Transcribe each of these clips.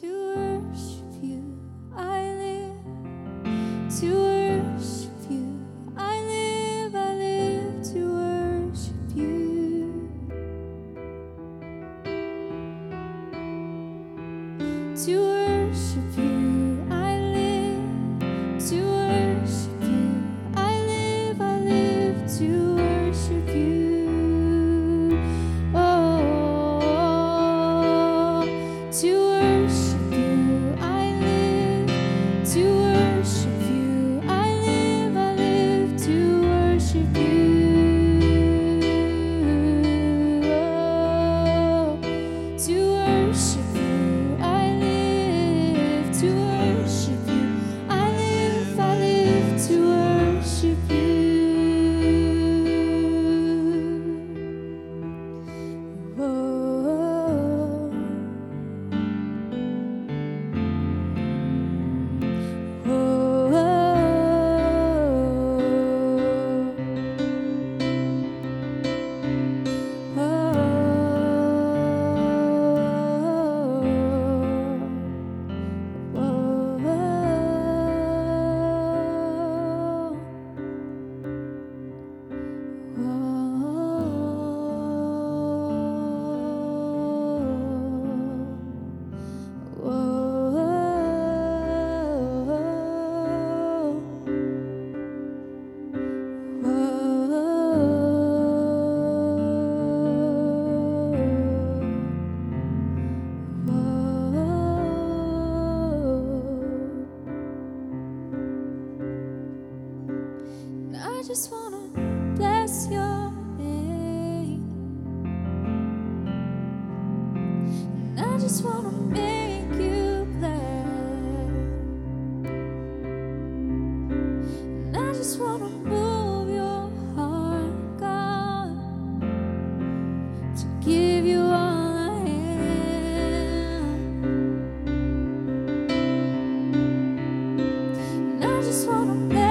To worship you, I live. To Amen.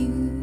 You